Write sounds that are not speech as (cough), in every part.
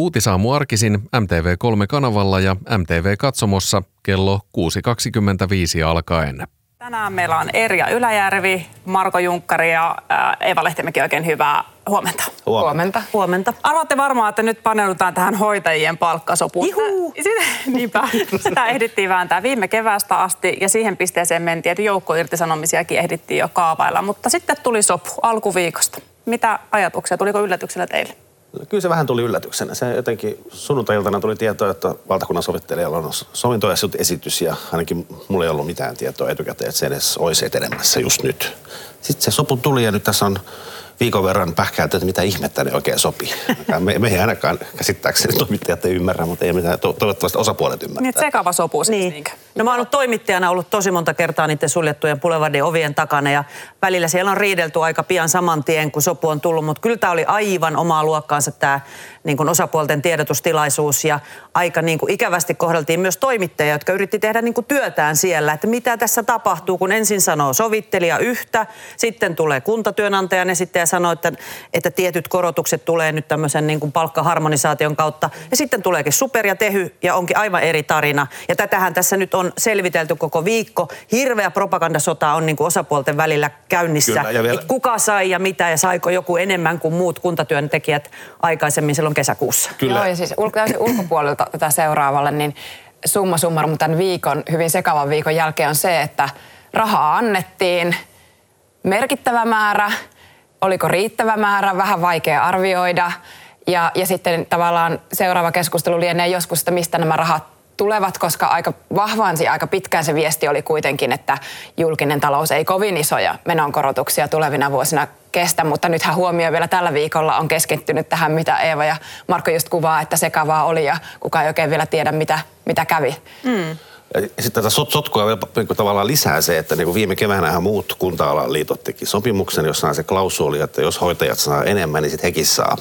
Uutisaamu arkisin MTV3-kanavalla ja MTV-katsomossa kello 6.25 alkaen. Tänään meillä on Erja Yläjärvi, Marko Junkkari ja Eva Lehtimäki oikein hyvää huomenta. Huomenta. Huomenta. Arvaatte varmaan, että nyt paneudutaan tähän hoitajien palkkasopuun. Juhu. Sitä, niinpä. Sitä ehdittiin vääntää viime keväästä asti ja siihen pisteeseen mentiin, että joukkoirtisanomisiakin ehdittiin jo kaavailla. Mutta sitten tuli sopu alkuviikosta. Mitä ajatuksia, tuliko yllätyksellä teille? Kyllä se vähän tuli yllätyksenä. Se jotenkin sunnuntai tuli tietoa, että valtakunnan sovittelijalla on esitys ja ainakin mulla ei ollut mitään tietoa etukäteen, että se edes olisi etenemässä just nyt. Sitten se sopu tuli ja nyt tässä on viikon verran pähkäilty, että mitä ihmettä ne oikein sopii. Me, me ei ainakaan käsittääkseni toimittajat ei ymmärrä, mutta ei mitään, to, toivottavasti osapuolet ymmärrä. Niin, sekava sopu siis niin. Niinkö? No mä oon ollut toimittajana ollut tosi monta kertaa niiden suljettujen Boulevardin ovien takana ja välillä siellä on riidelty aika pian saman tien, kun sopu on tullut, mutta kyllä tämä oli aivan omaa luokkaansa tämä niin kuin osapuolten tiedotustilaisuus ja aika niin kuin ikävästi kohdeltiin myös toimittajia, jotka yritti tehdä niin kuin työtään siellä, että mitä tässä tapahtuu, kun ensin sanoo sovittelija yhtä, sitten tulee kuntatyönantajan esittäjä sanoo, että, että tietyt korotukset tulee nyt tämmöisen niin kuin palkkaharmonisaation kautta. Ja sitten tuleekin super ja tehy ja onkin aivan eri tarina. Ja tätähän tässä nyt on selvitelty koko viikko. Hirveä propagandasota on niin kuin osapuolten välillä käynnissä, Kyllä, vielä... että kuka sai ja mitä ja saiko joku enemmän kuin muut kuntatyöntekijät aikaisemmin silloin kesäkuussa. Kyllä. Joo, ja siis ulkopuolelta tätä seuraavalle, niin summa summarum tämän viikon, hyvin sekavan viikon jälkeen on se, että rahaa annettiin merkittävä määrä, oliko riittävä määrä, vähän vaikea arvioida. Ja, ja sitten tavallaan seuraava keskustelu lienee joskus, että mistä nämä rahat tulevat, koska aika vahvaan, aika pitkään se viesti oli kuitenkin, että julkinen talous ei kovin isoja menonkorotuksia tulevina vuosina kestä, mutta nythän huomio vielä tällä viikolla on keskittynyt tähän, mitä Eeva ja Marko just kuvaa, että sekavaa oli ja kukaan ei oikein vielä tiedä, mitä, mitä kävi. Mm. Ja sitten tätä sot- sotkua vielä niin tavallaan lisää se, että niin kuin viime keväänä muut kunta-alan liitot teki sopimuksen, jossa on se klausuuli, että jos hoitajat saa enemmän, niin sitten hekin saa.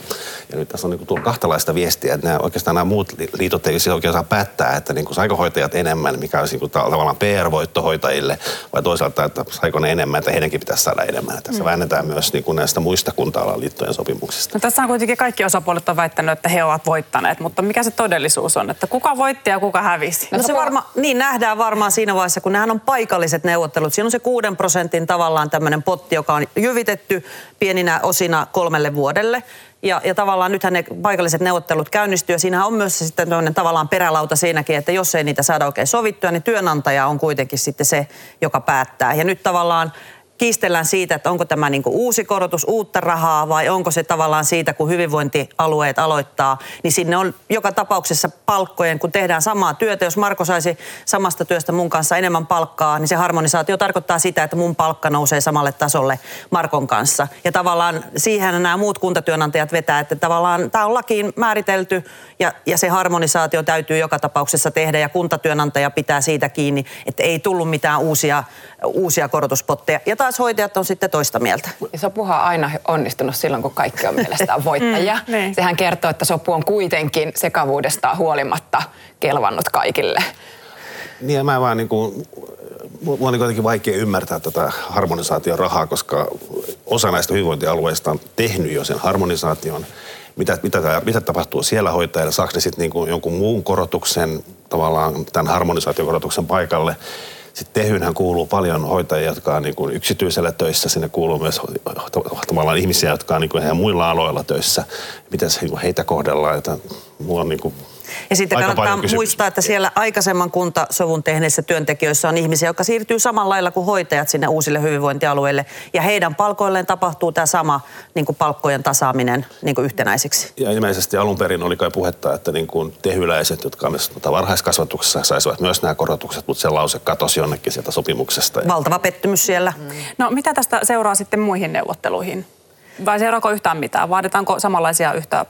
Ja nyt tässä on niin kuin kahtalaista viestiä, että nämä, oikeastaan nämä muut liitot eivät oikein saa päättää, että niin kuin saiko hoitajat enemmän, mikä olisi niin kuin tavallaan PR-voitto hoitajille, vai toisaalta, että saiko ne enemmän, että heidänkin pitäisi saada enemmän. Tässä mm. väännetään myös niin kuin näistä muista kunta-alan liittojen sopimuksista. No, tässä on kuitenkin kaikki osapuolet on väittänyt, että he ovat voittaneet, mutta mikä se todellisuus on, että kuka voitti ja kuka hävisi? No, no se varma, niin nähdään varmaan siinä vaiheessa, kun nämä on paikalliset neuvottelut. Siinä on se kuuden prosentin tavallaan tämmöinen potti, joka on jyvitetty pieninä osina kolmelle vuodelle. Ja, ja tavallaan nythän ne paikalliset neuvottelut käynnistyy ja siinähän on myös sitten tavallaan perälauta siinäkin, että jos ei niitä saada oikein sovittua, niin työnantaja on kuitenkin sitten se, joka päättää. Ja nyt tavallaan kiistellään siitä, että onko tämä niin uusi korotus, uutta rahaa vai onko se tavallaan siitä, kun hyvinvointialueet aloittaa, niin sinne on joka tapauksessa palkkojen, kun tehdään samaa työtä. Jos Marko saisi samasta työstä mun kanssa enemmän palkkaa, niin se harmonisaatio tarkoittaa sitä, että mun palkka nousee samalle tasolle Markon kanssa. Ja tavallaan siihen nämä muut kuntatyönantajat vetää, että tavallaan tämä on lakiin määritelty ja, ja se harmonisaatio täytyy joka tapauksessa tehdä ja kuntatyönantaja pitää siitä kiinni, että ei tullut mitään uusia, uusia korotuspotteja. Ja taas hoitajat on sitten toista mieltä. Sopuhan on aina onnistunut silloin, kun kaikki on mielestään voittajia. (laughs) mm, niin. Sehän kertoo, että sopu on kuitenkin sekavuudestaan huolimatta kelvannut kaikille. Niin ja mä vaan niin kuin, mulla on kuitenkin vaikea ymmärtää tätä harmonisaation rahaa, koska osa näistä hyvinvointialueista on tehnyt jo sen harmonisaation. Mitä, mitä, mitä tapahtuu siellä hoitajille? Saako ne sitten niin jonkun muun korotuksen, tavallaan tämän harmonisaatiokorotuksen paikalle? Sitten Tehynhän kuuluu paljon hoitajia, jotka on niin kuin yksityisellä töissä. Sinne kuuluu myös tavallaan ihmisiä, jotka on niin kuin muilla aloilla töissä. Miten heitä kohdellaan? Että mulla on niin kuin ja sitten Aika kannattaa muistaa, että siellä aikaisemman kuntasovun tehneissä työntekijöissä on ihmisiä, jotka siirtyy samalla lailla kuin hoitajat sinne uusille hyvinvointialueille. Ja heidän palkoilleen tapahtuu tämä sama niin kuin palkkojen tasaaminen niin kuin yhtenäisiksi. Ja ilmeisesti alun perin oli kai puhetta, että niin kuin tehyläiset, jotka on myös tuota varhaiskasvatuksessa, saisivat myös nämä korotukset, mutta se lause katosi jonnekin sieltä sopimuksesta. Valtava pettymys siellä. Mm. No mitä tästä seuraa sitten muihin neuvotteluihin? Vai seuraako yhtään mitään? Vaaditaanko samanlaisia yhtä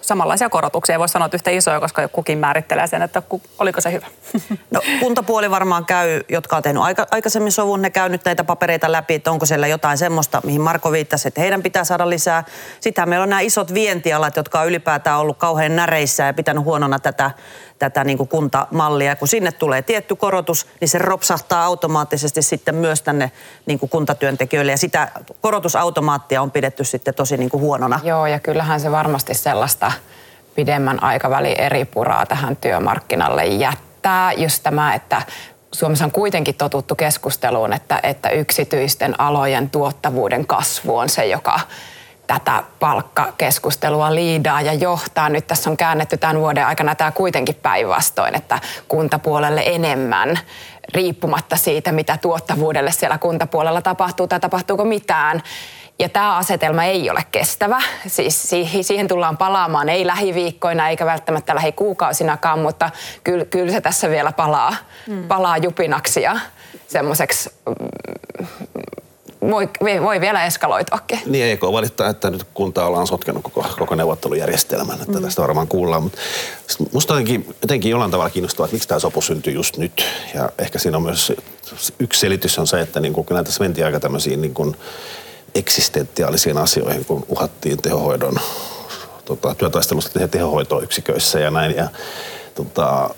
samanlaisia korotuksia. Ei voi sanoa, että yhtä isoja, koska kukin määrittelee sen, että oliko se hyvä. (laughs) No, kuntapuoli varmaan käy, jotka on tehnyt aika, aikaisemmin sovun, ne käy nyt näitä papereita läpi, että onko siellä jotain semmoista, mihin Marko viittasi, että heidän pitää saada lisää. Sittenhän meillä on nämä isot vientialat, jotka on ylipäätään ollut kauhean näreissä ja pitänyt huonona tätä tätä niin kuin kuntamallia. Kun sinne tulee tietty korotus, niin se ropsahtaa automaattisesti sitten myös tänne niin kuin kuntatyöntekijöille. Ja sitä korotusautomaattia on pidetty sitten tosi niin kuin huonona. Joo, ja kyllähän se varmasti sellaista pidemmän aikavälin eri puraa tähän työmarkkinalle jättää. Just tämä, että Suomessa on kuitenkin totuttu keskusteluun, että, että yksityisten alojen tuottavuuden kasvu on se, joka tätä palkkakeskustelua liidaa ja johtaa. Nyt tässä on käännetty tämän vuoden aikana tämä kuitenkin päinvastoin, että kuntapuolelle enemmän riippumatta siitä, mitä tuottavuudelle siellä kuntapuolella tapahtuu tai tapahtuuko mitään. Ja tämä asetelma ei ole kestävä. Siis siihen tullaan palaamaan ei lähiviikkoina eikä välttämättä lähikuukausinakaan, mutta kyllä, kyllä se tässä vielä palaa, mm. palaa jupinaksi ja semmoiseksi mm, voi, voi vielä eskaloituakin. Niin EK valittaa, että nyt kunta ollaan sotkenut koko, koko neuvottelujärjestelmän, että mm. tästä varmaan kuullaan. Mutta musta jotenkin, jotenkin jollain tavalla kiinnostavaa, että miksi tämä sopu syntyi just nyt. Ja ehkä siinä on myös yksi selitys on se, että niin kuin, kyllä tässä mentiin aika tämmöisiin niin kuin eksistentiaalisiin asioihin, kun uhattiin tehohoidon tota, työtaistelusta tehohoitoyksiköissä ja näin. Ja, tota,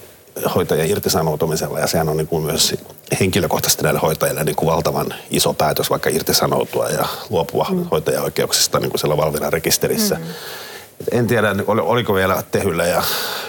hoitajien irtisanoutumisella ja sehän on niin kuin myös henkilökohtaisesti näille hoitajille niin kuin valtavan iso päätös vaikka irtisanoutua ja luopua mm. hoitajaoikeuksista niin kuin siellä Valviran rekisterissä. Mm. Et en tiedä, oliko vielä Tehyllä ja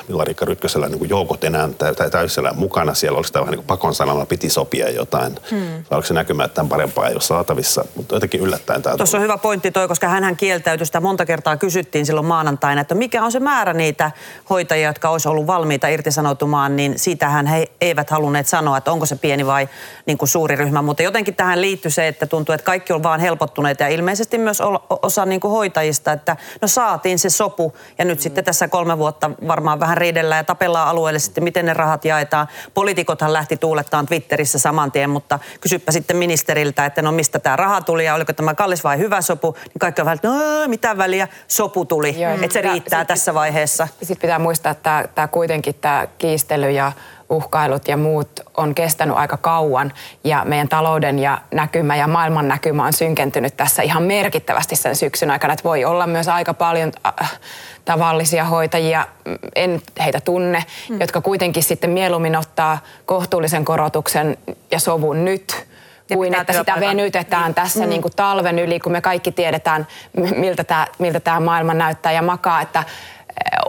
Milla-Riikka Rytkösellä niin joukot enää tai täysillä mukana siellä. Oliko tämä vähän niin pakon sanalla, piti sopia jotain. Hmm. Oliko se näkymä, että tämän parempaa ei ole saatavissa. Mutta jotenkin yllättäen tämä Tuossa on hyvä pointti toi, koska hän kieltäytyi sitä monta kertaa kysyttiin silloin maanantaina, että mikä on se määrä niitä hoitajia, jotka olisi ollut valmiita irtisanoutumaan, niin siitähän he eivät halunneet sanoa, että onko se pieni vai niin kuin suuri ryhmä. Mutta jotenkin tähän liittyy se, että tuntuu, että kaikki on vaan helpottuneet ja ilmeisesti myös osa niin kuin hoitajista, että no saatiin se sopu ja nyt mm. sitten tässä kolme vuotta varmaan vähän riidellään ja tapellaan alueellisesti, miten ne rahat jaetaan. Poliitikothan lähti tuulettaan Twitterissä saman tien, mutta kysyppä sitten ministeriltä, että no mistä tämä raha tuli ja oliko tämä kallis vai hyvä sopu, niin kaikki on vähän, no mitä väliä, sopu tuli, että se riittää sit, tässä vaiheessa. Sitten pitää muistaa, että tämä kuitenkin tämä kiistely ja uhkailut ja muut on kestänyt aika kauan ja meidän talouden ja näkymä ja maailman näkymä on synkentynyt tässä ihan merkittävästi sen syksyn aikana. Että voi olla myös aika paljon äh, tavallisia hoitajia, en heitä tunne, mm. jotka kuitenkin sitten mieluummin ottaa kohtuullisen korotuksen ja sovun nyt kuin että sitä venytetään niin. tässä mm. niin kuin talven yli, kun me kaikki tiedetään, miltä tämä, miltä tämä maailma näyttää ja makaa, että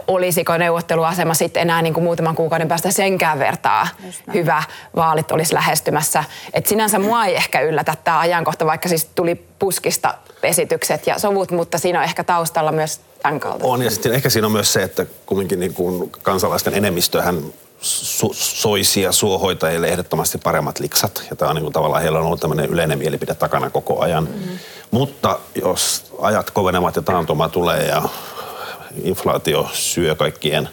olisiko neuvotteluasema sitten enää niin kuin muutaman kuukauden päästä senkään vertaa hyvä. Vaalit olisi lähestymässä. Et sinänsä mua ei ehkä yllätä tämä ajankohta, vaikka siis tuli puskista esitykset ja sovut, mutta siinä on ehkä taustalla myös tämän kaltaista. On ja sitten ehkä siinä on myös se, että kumminkin niin kuin kansalaisten enemmistöhän su- soisia suohoitajille ehdottomasti paremmat liksat. Ja tämä on niin kuin tavallaan heillä on ollut tämmöinen yleinen mielipide takana koko ajan. Mm-hmm. Mutta jos ajat kovenevat ja taantuma tulee ja inflaatio syö kaikkien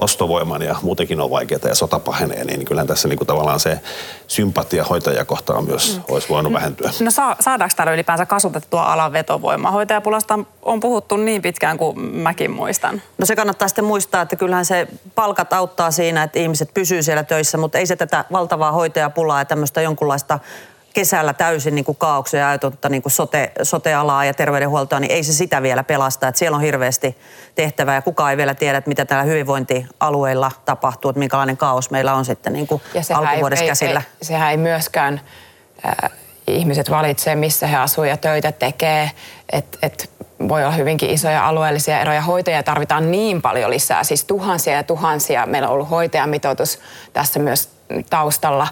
ostovoiman ja muutenkin on vaikeaa ja sota pahenee, niin kyllähän tässä niin kuin tavallaan se sympatia hoitajia kohtaan myös mm. olisi voinut vähentyä. No sa- saadaanko täällä ylipäänsä kasvatettua alan vetovoimaa? Hoitajapulasta on puhuttu niin pitkään kuin mäkin muistan. No se kannattaa sitten muistaa, että kyllähän se palkat auttaa siinä, että ihmiset pysyy siellä töissä, mutta ei se tätä valtavaa hoitajapulaa ja tämmöistä jonkunlaista kesällä täysin niin kuin kaauksen ja ajatonta niin kuin sote, sote-alaa ja terveydenhuoltoa, niin ei se sitä vielä pelasta. Että siellä on hirveästi tehtävää ja kukaan ei vielä tiedä, että mitä täällä hyvinvointialueilla tapahtuu, että minkälainen kaos meillä on sitten niin kuin alkuvuodessa ei, käsillä. Ei, sehän ei myöskään äh, ihmiset valitsee, missä he asuvat ja töitä tekee. Että et voi olla hyvinkin isoja alueellisia eroja. Hoitajia tarvitaan niin paljon lisää, siis tuhansia ja tuhansia. Meillä on ollut hoitajamitoitus tässä myös taustalla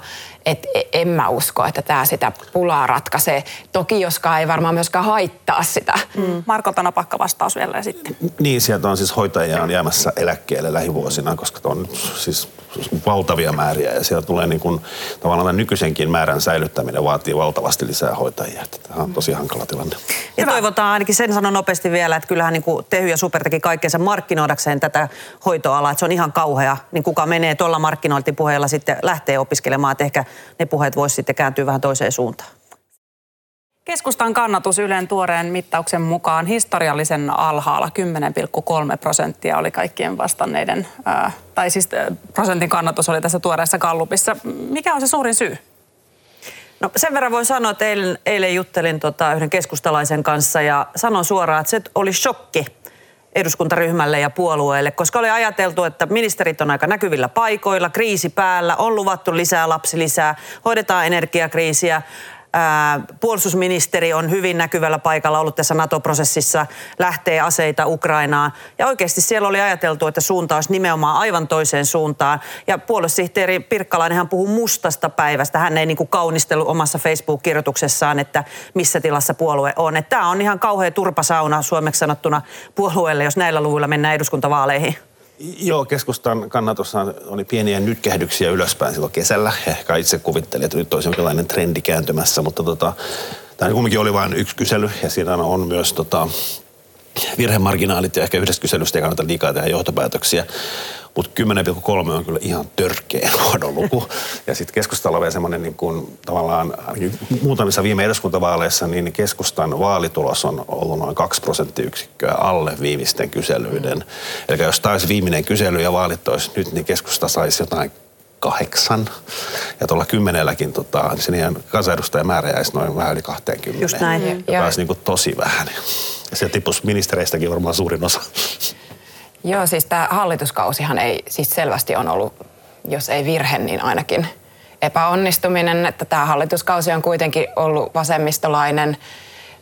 et e, en mä usko, että tämä sitä pulaa ratkaisee. Toki joskaan ei varmaan myöskään haittaa sitä. Mm. Marko Tanapakka vastaus vielä sitten. Niin, sieltä on siis hoitajia on jäämässä eläkkeelle lähivuosina, koska on siis valtavia määriä ja siellä tulee niin kuin, tavallaan nykyisenkin määrän säilyttäminen vaatii valtavasti lisää hoitajia. Tämä on tosi hankala tilanne. Ja toivotaan ainakin sen sanon nopeasti vielä, että kyllähän niin kuin Tehy ja Super teki kaikkeensa markkinoidakseen tätä hoitoalaa, että se on ihan kauhea. Niin kuka menee tuolla markkinointipuheella sitten lähtee opiskelemaan, että ehkä ne puheet voisi sitten kääntyä vähän toiseen suuntaan. Keskustan kannatus Ylen tuoreen mittauksen mukaan historiallisen alhaalla 10,3 prosenttia oli kaikkien vastanneiden, ää, tai siis prosentin kannatus oli tässä tuoreessa kallupissa. Mikä on se suurin syy? No sen verran voin sanoa, että eilen, eilen juttelin tota yhden keskustalaisen kanssa ja sanon suoraan, että se oli shokki eduskuntaryhmälle ja puolueelle, koska oli ajateltu, että ministerit on aika näkyvillä paikoilla, kriisi päällä, on luvattu lisää lapsilisää, hoidetaan energiakriisiä, Puolustusministeri on hyvin näkyvällä paikalla ollut tässä NATO-prosessissa, lähtee aseita Ukrainaan. Ja oikeasti siellä oli ajateltu, että suunta olisi nimenomaan aivan toiseen suuntaan. Ja puolustussihteeri Pirkkalainen hän puhuu mustasta päivästä. Hän ei niin kuin kaunistellut omassa Facebook-kirjoituksessaan, että missä tilassa puolue on. Että tämä on ihan kauhea turpasauna suomeksi sanottuna puolueelle, jos näillä luvuilla mennään eduskuntavaaleihin. Joo, keskustan kannatossa oli pieniä nytkähdyksiä ylöspäin silloin kesällä. Ehkä itse kuvittelin, että nyt olisi jonkinlainen trendi kääntymässä, mutta tota, tämä kumminkin oli vain yksi kysely ja siinä on myös tota, virhemarginaalit ja ehkä yhdestä kyselystä ei kannata liikaa tehdä johtopäätöksiä. Mutta 10,3 on kyllä ihan törkeä (laughs) huono luku. Ja sitten keskustalla on vielä semmoinen niin kuin, tavallaan muutamissa viime eduskuntavaaleissa, niin keskustan vaalitulos on ollut noin 2 prosenttiyksikköä alle viimeisten kyselyiden. Eli jos taisi viimeinen kysely ja vaalit olisi nyt, niin keskusta saisi jotain kahdeksan. Ja tuolla kymmenelläkin tota, niin sen kansanedustajamäärä jäisi noin vähän yli 20. Just näin. Joka olisi niin kuin tosi vähän. Ja se tippus ministereistäkin varmaan suurin osa. Joo, siis tämä hallituskausihan ei siis selvästi on ollut, jos ei virhe, niin ainakin epäonnistuminen. Että tämä hallituskausi on kuitenkin ollut vasemmistolainen.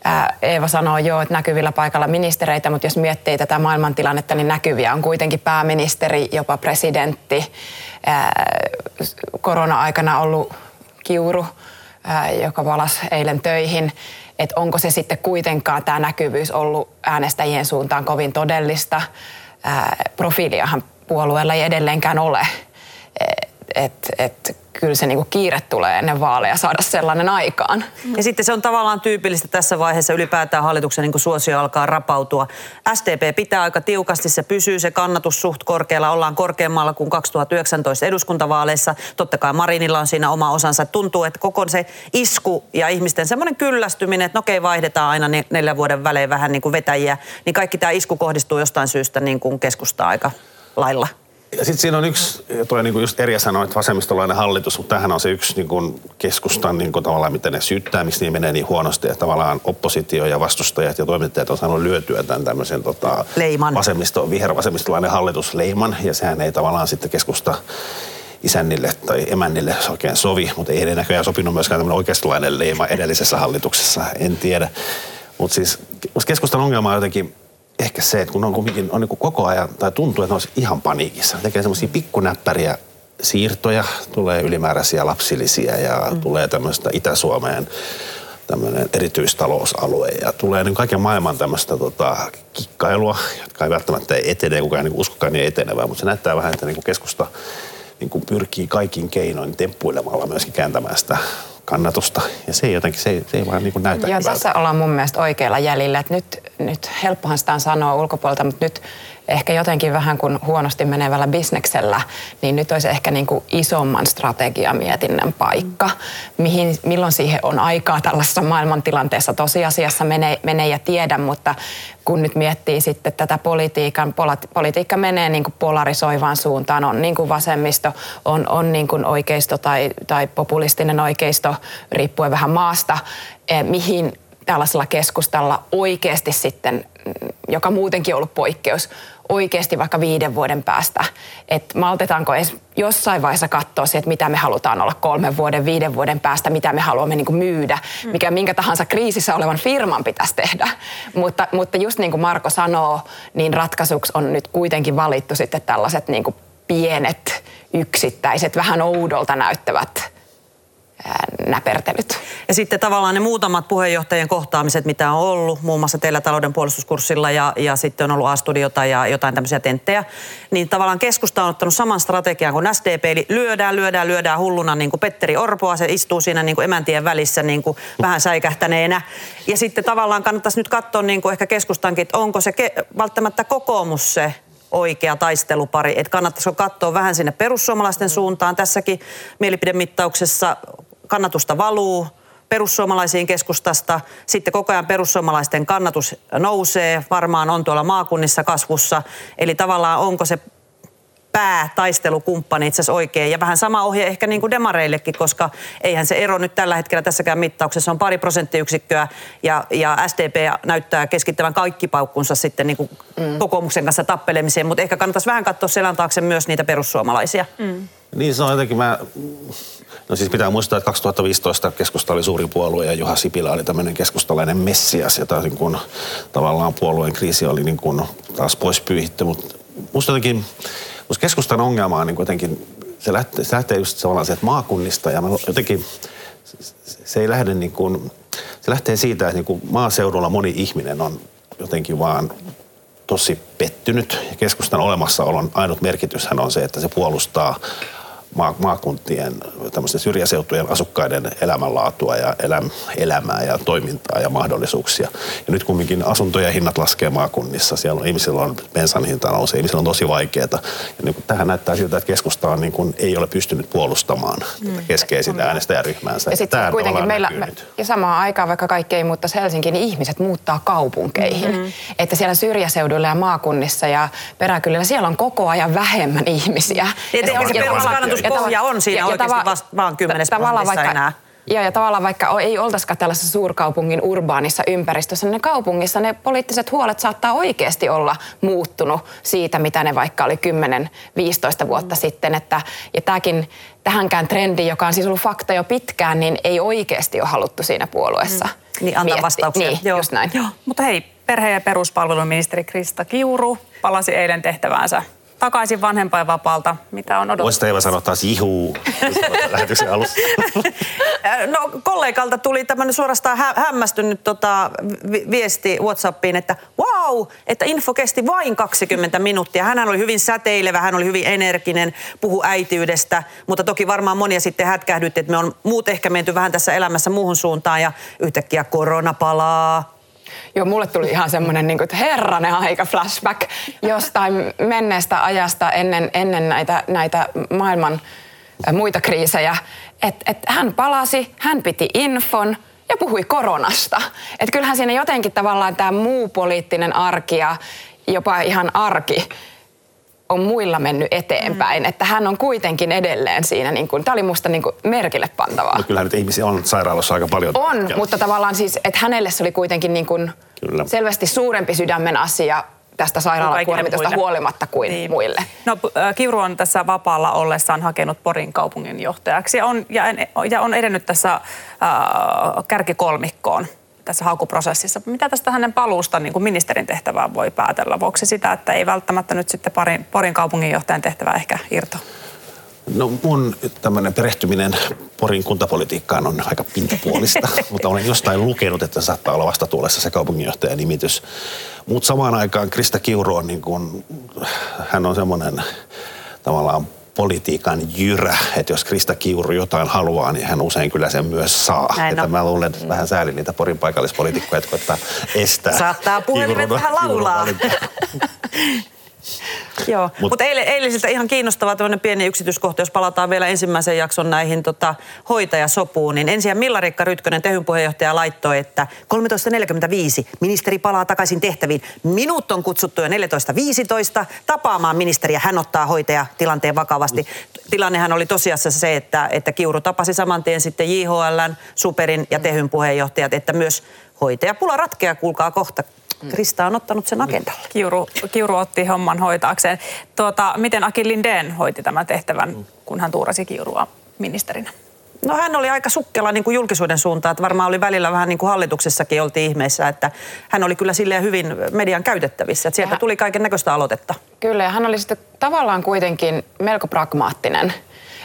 Ää, Eeva sanoo jo, että näkyvillä paikalla ministereitä, mutta jos miettii tätä maailmantilannetta, niin näkyviä on kuitenkin pääministeri, jopa presidentti. Ää, korona-aikana ollut kiuru, ää, joka valas eilen töihin. Että onko se sitten kuitenkaan tämä näkyvyys ollut äänestäjien suuntaan kovin todellista profiiliahan puolueella ei edelleenkään ole. Että et, kyllä se niinku kiire tulee ennen vaaleja saada sellainen aikaan. Ja sitten se on tavallaan tyypillistä tässä vaiheessa ylipäätään hallituksen niin suosio alkaa rapautua. SDP pitää aika tiukasti, se pysyy se kannatus suht korkealla, ollaan korkeammalla kuin 2019 eduskuntavaaleissa. Totta kai Marinilla on siinä oma osansa. Tuntuu, että koko se isku ja ihmisten semmoinen kyllästyminen, että no okei vaihdetaan aina neljän vuoden välein vähän niin kuin vetäjiä, niin kaikki tämä isku kohdistuu jostain syystä niin kuin keskustaa aika lailla. Ja sitten siinä on yksi, toi niinku just eri sanoi, että vasemmistolainen hallitus, mutta tähän on se yksi niinku keskustan niinku tavallaan, miten ne syyttää, miksi niin menee niin huonosti. Että tavallaan oppositio ja vastustajat ja toimittajat on saanut lyötyä tämän tämmöisen tota, leiman. Vasemmisto, vihervasemmistolainen hallitusleiman. Ja sehän ei tavallaan sitten keskusta isännille tai emännille oikein sovi, mutta ei näköjään sopinut myöskään tämmöinen oikeistolainen leima edellisessä hallituksessa, en tiedä. Mutta siis keskustan ongelma on jotenkin ehkä se, että kun on kuitenkin on niin kuin koko ajan, tai tuntuu, että ne olisi ihan paniikissa. Ne tekee semmoisia pikkunäppäriä siirtoja, tulee ylimääräisiä lapsilisiä ja mm. tulee tämmöistä Itä-Suomeen tämmöinen erityistalousalue ja tulee niin kaiken maailman tämmöistä tota, kikkailua, jotka ei välttämättä etene, kukaan ei niin uskokaan niin etenevää, mutta se näyttää vähän, että niin keskusta niin pyrkii kaikin keinoin temppuilemalla myöskin kääntämään sitä kannatusta. Ja se ei jotenkin, se ei, se ei vaan niin kuin näytä Joo, hyvältä. tässä ollaan mun mielestä oikealla jäljellä. Että nyt, nyt helppohan sitä on sanoa ulkopuolelta, mutta nyt ehkä jotenkin vähän kuin huonosti menevällä bisneksellä, niin nyt olisi ehkä niin kuin isomman strategiamietinnän paikka. Mihin, milloin siihen on aikaa tällaisessa maailmantilanteessa tosiasiassa menee, menee ja tiedä, mutta kun nyt miettii sitten tätä politiikan, politiikka menee niin kuin polarisoivaan suuntaan, on niin kuin vasemmisto, on, on niin kuin oikeisto tai, tai populistinen oikeisto, riippuen vähän maasta, eh, mihin tällaisella keskustalla oikeasti sitten, joka muutenkin on ollut poikkeus, oikeasti vaikka viiden vuoden päästä. Että maltetaanko edes jossain vaiheessa katsoa se, että mitä me halutaan olla kolmen vuoden, viiden vuoden päästä, mitä me haluamme niin myydä, mikä minkä tahansa kriisissä olevan firman pitäisi tehdä. Mutta, mutta just niin kuin Marko sanoo, niin ratkaisuksi on nyt kuitenkin valittu sitten tällaiset niin kuin pienet, yksittäiset, vähän oudolta näyttävät näpertelyt. Ja sitten tavallaan ne muutamat puheenjohtajien kohtaamiset, mitä on ollut, muun muassa teillä talouden puolustuskurssilla ja, ja sitten on ollut A-studiota ja jotain tämmöisiä tenttejä, niin tavallaan keskusta on ottanut saman strategian kuin SDP, eli lyödään, lyödään, lyödään hulluna niin kuin Petteri Orpoa, se istuu siinä niin kuin emäntien välissä niin kuin vähän säikähtäneenä. Ja sitten tavallaan kannattaisi nyt katsoa niin kuin ehkä keskustankin, että onko se ke- välttämättä kokoomus se oikea taistelupari. Että kannattaisiko katsoa vähän sinne perussuomalaisten suuntaan. Tässäkin mielipidemittauksessa kannatusta valuu perussuomalaisiin keskustasta. Sitten koko ajan perussuomalaisten kannatus nousee, varmaan on tuolla maakunnissa kasvussa. Eli tavallaan onko se päätaistelukumppani itse asiassa oikein. Ja vähän sama ohje ehkä niin kuin demareillekin, koska eihän se ero nyt tällä hetkellä tässäkään mittauksessa on pari prosenttiyksikköä ja, ja SDP näyttää keskittävän kaikki paukkunsa sitten niin kuin mm. kokoomuksen kanssa tappelemiseen, mutta ehkä kannattaisi vähän katsoa selän taakse myös niitä perussuomalaisia. Mm. Niin se on jotenkin, mä No siis pitää muistaa, että 2015 keskusta oli suuri puolue ja Juha Sipilä oli tämmöinen keskustalainen messias ja taas niin kuin, tavallaan puolueen kriisi oli niin kuin taas pois pyyhitty, mutta musta jotenkin, musta keskustan ongelma on niin jotenkin, se lähtee, se lähtee just tavallaan sieltä maakunnista ja mä jotenkin, se ei lähde niin kuin, se lähtee siitä, että niin kuin maaseudulla moni ihminen on jotenkin vaan tosi pettynyt. Keskustan olemassaolon ainut merkityshän on se, että se puolustaa maakuntien syrjäseutujen asukkaiden elämänlaatua ja eläm, elämää ja toimintaa ja mahdollisuuksia. Ja nyt kumminkin asuntojen hinnat laskee maakunnissa. Siellä on, ihmisillä on bensan hinta nousee, ihmisillä on tosi vaikeaa. Ja niin kuin, tähän näyttää siltä, että keskusta on, niin kuin, ei ole pystynyt puolustamaan mm. keskeisintä äänestäjäryhmäänsä. Ja sitten kuitenkin meillä, me, ja samaan aikaan vaikka kaikki ei muuttaisi Helsinkiin, niin ihmiset muuttaa kaupunkeihin. Mm-hmm. Että siellä syrjäseuduilla ja maakunnissa ja peräkylillä siellä on koko ajan vähemmän ihmisiä. Ja, ja, se, ja, pohja on siinä ja, oikeasti ja vasta, vaan kymmenes vaikka, enää. Ja, ja tavallaan vaikka ei oltaisikaan tällaisessa suurkaupungin urbaanissa ympäristössä, niin ne kaupungissa ne poliittiset huolet saattaa oikeasti olla muuttunut siitä, mitä ne vaikka oli 10-15 vuotta mm. sitten. Että, ja tämäkin, tähänkään trendi, joka on siis ollut fakta jo pitkään, niin ei oikeasti ole haluttu siinä puolueessa mm. Niin, antaa vastauksia. Niin, Joo. just näin. Joo. Mutta hei, perhe- ja peruspalveluministeri Krista Kiuru palasi eilen tehtäväänsä takaisin vanhempainvapaalta. Mitä on odotettu? Voisi Eeva sanoa taas jihuu (laughs) lähetyksen alussa. no kollegalta tuli tämmöinen suorastaan hä- hämmästynyt tota, vi- viesti Whatsappiin, että wow, että info kesti vain 20 minuuttia. Hän oli hyvin säteilevä, hän oli hyvin energinen, puhu äitiydestä, mutta toki varmaan monia sitten hätkähdytti, että me on muut ehkä menty vähän tässä elämässä muuhun suuntaan ja yhtäkkiä korona palaa, Joo, mulle tuli ihan semmoinen niin herranen aika flashback jostain menneestä ajasta ennen, ennen näitä, näitä maailman muita kriisejä. Että et hän palasi, hän piti infon ja puhui koronasta. Että kyllähän siinä jotenkin tavallaan tämä muu poliittinen arki ja jopa ihan arki on muilla mennyt eteenpäin. Mm. Että hän on kuitenkin edelleen siinä, niin kuin, tämä oli musta niin kuin merkille pantavaa. No kyllähän nyt ihmisiä on sairaalassa aika paljon. On, ja... mutta tavallaan siis, että hänelle se oli kuitenkin niin kuin selvästi suurempi sydämen asia tästä sairaalakuormitusta huolimatta kuin niin. muille. No, Kiuru on tässä vapaalla ollessaan hakenut Porin kaupungin johtajaksi ja on, ja, ja on edennyt tässä äh, kärkikolmikkoon tässä hakuprosessissa. Mitä tästä hänen paluusta niin kuin ministerin tehtävään voi päätellä? Voiko se sitä, että ei välttämättä nyt sitten Porin, Porin kaupunginjohtajan tehtävä ehkä irto? No mun tämmöinen perehtyminen Porin kuntapolitiikkaan on aika pintapuolista, (laughs) mutta olen jostain lukenut, että saattaa olla vastatuulessa se kaupunginjohtajan nimitys. Mutta samaan aikaan Krista Kiuru on niin kuin, hän on semmoinen tavallaan politiikan jyrä, että jos Krista Kiuru jotain haluaa, niin hän usein kyllä sen myös saa. Näin että mä luulen, että vähän säälin niitä Porin paikallispoliitikkoja, jotka estää Saattaa puhelimet vähän laulaa. (laughs) Joo, mutta Mut eilen, eilisiltä ihan kiinnostava tämmöinen pieni yksityiskohta, jos palataan vielä ensimmäisen jakson näihin tota, hoitajasopuun, niin ensin Millarikka Rytkönen, tehyn puheenjohtaja, laittoi, että 13.45 ministeri palaa takaisin tehtäviin. Minut on kutsuttu jo 14.15 tapaamaan ministeriä. Hän ottaa hoitaja tilanteen vakavasti. Tilannehan oli tosiasiassa se, että, että Kiuru tapasi saman tien sitten JHLn, Superin ja tehyn puheenjohtajat, että myös hoitajapula ratkeaa, kuulkaa kohta Krista on ottanut sen agendalle. Kiuru, Kiuru otti homman hoitaakseen. Tuota, miten Aki Lindén hoiti tämän tehtävän, kun hän tuurasi Kiurua ministerinä? No hän oli aika sukkela niin kuin julkisuuden suuntaan, että varmaan oli välillä vähän niin kuin hallituksessakin oltiin ihmeessä, että hän oli kyllä silleen hyvin median käytettävissä, että sieltä ja, tuli kaiken näköistä aloitetta. Kyllä ja hän oli sitten tavallaan kuitenkin melko pragmaattinen,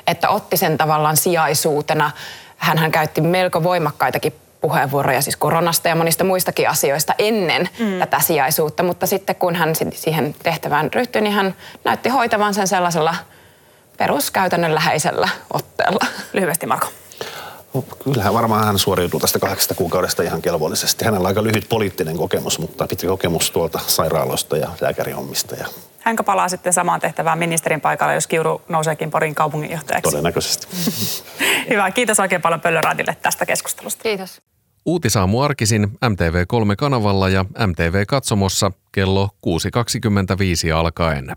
että otti sen tavallaan sijaisuutena. Hän käytti melko voimakkaitakin puheenvuoroja siis koronasta ja monista muistakin asioista ennen mm. tätä sijaisuutta, mutta sitten kun hän siihen tehtävään ryhtyi, niin hän näytti hoitavan sen sellaisella peruskäytännönläheisellä otteella. Lyhyesti Marko. No, kyllähän varmaan hän suoriutuu tästä kahdeksasta kuukaudesta ihan kelvollisesti. Hänellä on aika lyhyt poliittinen kokemus, mutta pitkä kokemus tuolta sairaaloista ja lääkärihommista. Ja... Hänkö palaa sitten samaan tehtävään ministerin paikalla, jos Kiuru nouseekin Porin kaupunginjohtajaksi? Todennäköisesti. (laughs) Hyvä. Kiitos oikein paljon Pöllöradille tästä keskustelusta. Kiitos. Uutisamu arkisin MTV3-kanavalla ja MTV Katsomossa kello 6.25 alkaen.